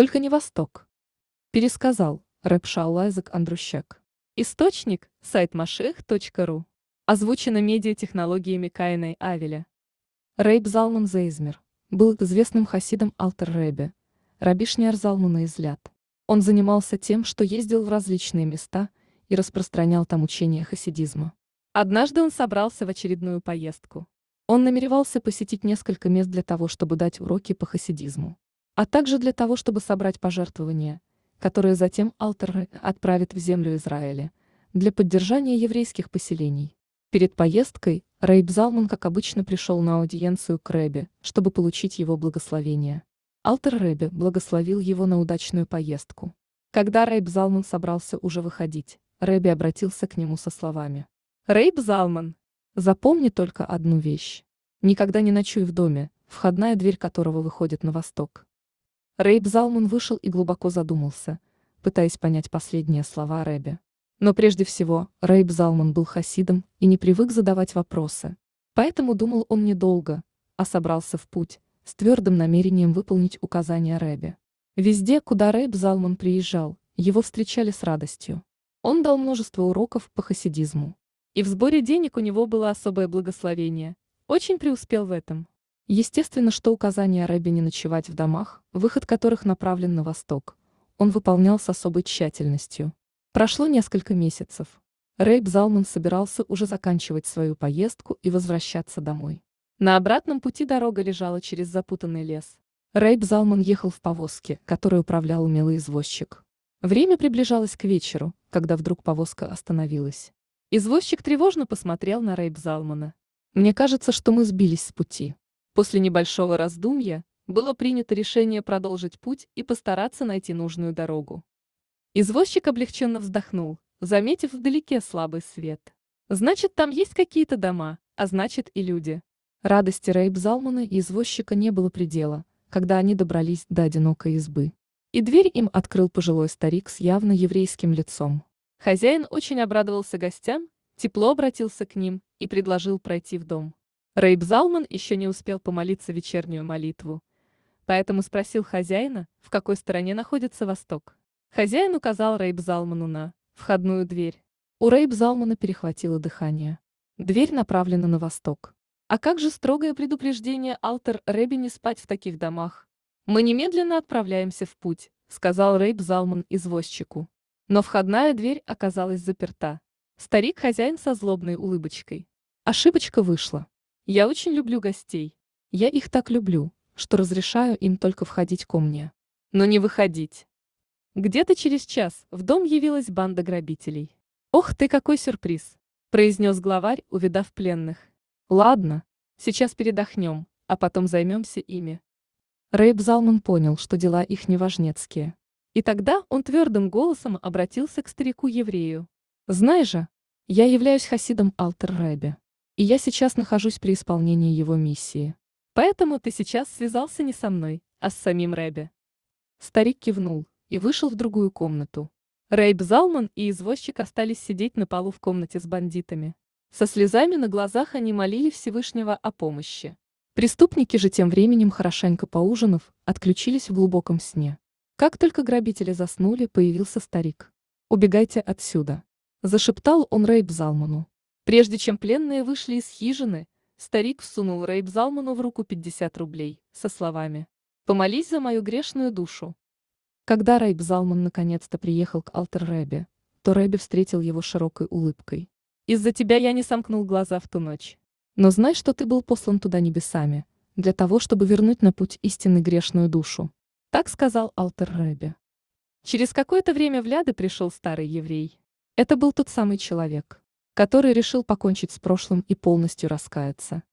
Только не Восток. Пересказал Рэп Шаулайзек Андрущак. Источник – сайт машех.ру. Озвучено медиатехнологиями Каина и Авеля. Рейб Залман Зейзмер был известным хасидом Алтер Рэбе, Рабишниар Залмана из Ляд. Он занимался тем, что ездил в различные места и распространял там учение хасидизма. Однажды он собрался в очередную поездку. Он намеревался посетить несколько мест для того, чтобы дать уроки по хасидизму, а также для того, чтобы собрать пожертвования, которые затем Алтер отправит в землю Израиля для поддержания еврейских поселений. Перед поездкой Рейб Залман, как обычно, пришел на аудиенцию к Рэбе, чтобы получить его благословение. Алтер Рэбе благословил его на удачную поездку. Когда Рейб Залман собрался уже выходить, Рэбе обратился к нему со словами. «Рейб Залман, запомни только одну вещь. Никогда не ночуй в доме, входная дверь которого выходит на восток». Рейб Залман вышел и глубоко задумался, пытаясь понять последние слова Рэбе. Но прежде всего, Рейб Залман был хасидом и не привык задавать вопросы. Поэтому думал он недолго, а собрался в путь, с твердым намерением выполнить указания Рэбе. Везде, куда Рейб Залман приезжал, его встречали с радостью. Он дал множество уроков по хасидизму. И в сборе денег у него было особое благословение. Очень преуспел в этом. Естественно, что указания Рэбе не ночевать в домах, выход которых направлен на восток, он выполнял с особой тщательностью. Прошло несколько месяцев. Рейб Залман собирался уже заканчивать свою поездку и возвращаться домой. На обратном пути дорога лежала через запутанный лес. Рейб Залман ехал в повозке, которой управлял умелый извозчик. Время приближалось к вечеру, когда вдруг повозка остановилась. Извозчик тревожно посмотрел на Рейб Залмана. «Мне кажется, что мы сбились с пути». После небольшого раздумья было принято решение продолжить путь и постараться найти нужную дорогу. Извозчик облегченно вздохнул, заметив вдалеке слабый свет. Значит, там есть какие-то дома, а значит и люди. Радости Рейб Залмана и извозчика не было предела, когда они добрались до одинокой избы. И дверь им открыл пожилой старик с явно еврейским лицом. Хозяин очень обрадовался гостям, тепло обратился к ним и предложил пройти в дом. Рейб Залман еще не успел помолиться вечернюю молитву, поэтому спросил хозяина, в какой стороне находится восток. Хозяин указал Рейб Залману на входную дверь. У Рейб Залмана перехватило дыхание. Дверь направлена на восток. А как же строгое предупреждение Алтер Рэби не спать в таких домах? Мы немедленно отправляемся в путь, сказал Рейб Залман извозчику. Но входная дверь оказалась заперта. Старик-хозяин со злобной улыбочкой. Ошибочка вышла. Я очень люблю гостей. Я их так люблю, что разрешаю им только входить ко мне. Но не выходить. Где-то через час в дом явилась банда грабителей. «Ох ты, какой сюрприз!» – произнес главарь, увидав пленных. «Ладно, сейчас передохнем, а потом займемся ими». Рейб Залман понял, что дела их неважнецкие. И тогда он твердым голосом обратился к старику-еврею. «Знай же, я являюсь хасидом Алтер Рэбе, и я сейчас нахожусь при исполнении его миссии. Поэтому ты сейчас связался не со мной, а с самим Рэбе». Старик кивнул и вышел в другую комнату. Рейб Залман и извозчик остались сидеть на полу в комнате с бандитами. Со слезами на глазах они молили Всевышнего о помощи. Преступники же тем временем, хорошенько поужинав, отключились в глубоком сне. Как только грабители заснули, появился старик. «Убегайте отсюда!» – зашептал он Рейб Залману. Прежде чем пленные вышли из хижины, старик всунул Рейб Залману в руку 50 рублей, со словами «Помолись за мою грешную душу». Когда Рейб Залман наконец-то приехал к Алтер Рэбе, то Рэбе встретил его широкой улыбкой. «Из-за тебя я не сомкнул глаза в ту ночь. Но знай, что ты был послан туда небесами, для того, чтобы вернуть на путь истинный грешную душу». Так сказал Алтер Рэбе. Через какое-то время в Ляды пришел старый еврей. Это был тот самый человек, который решил покончить с прошлым и полностью раскаяться.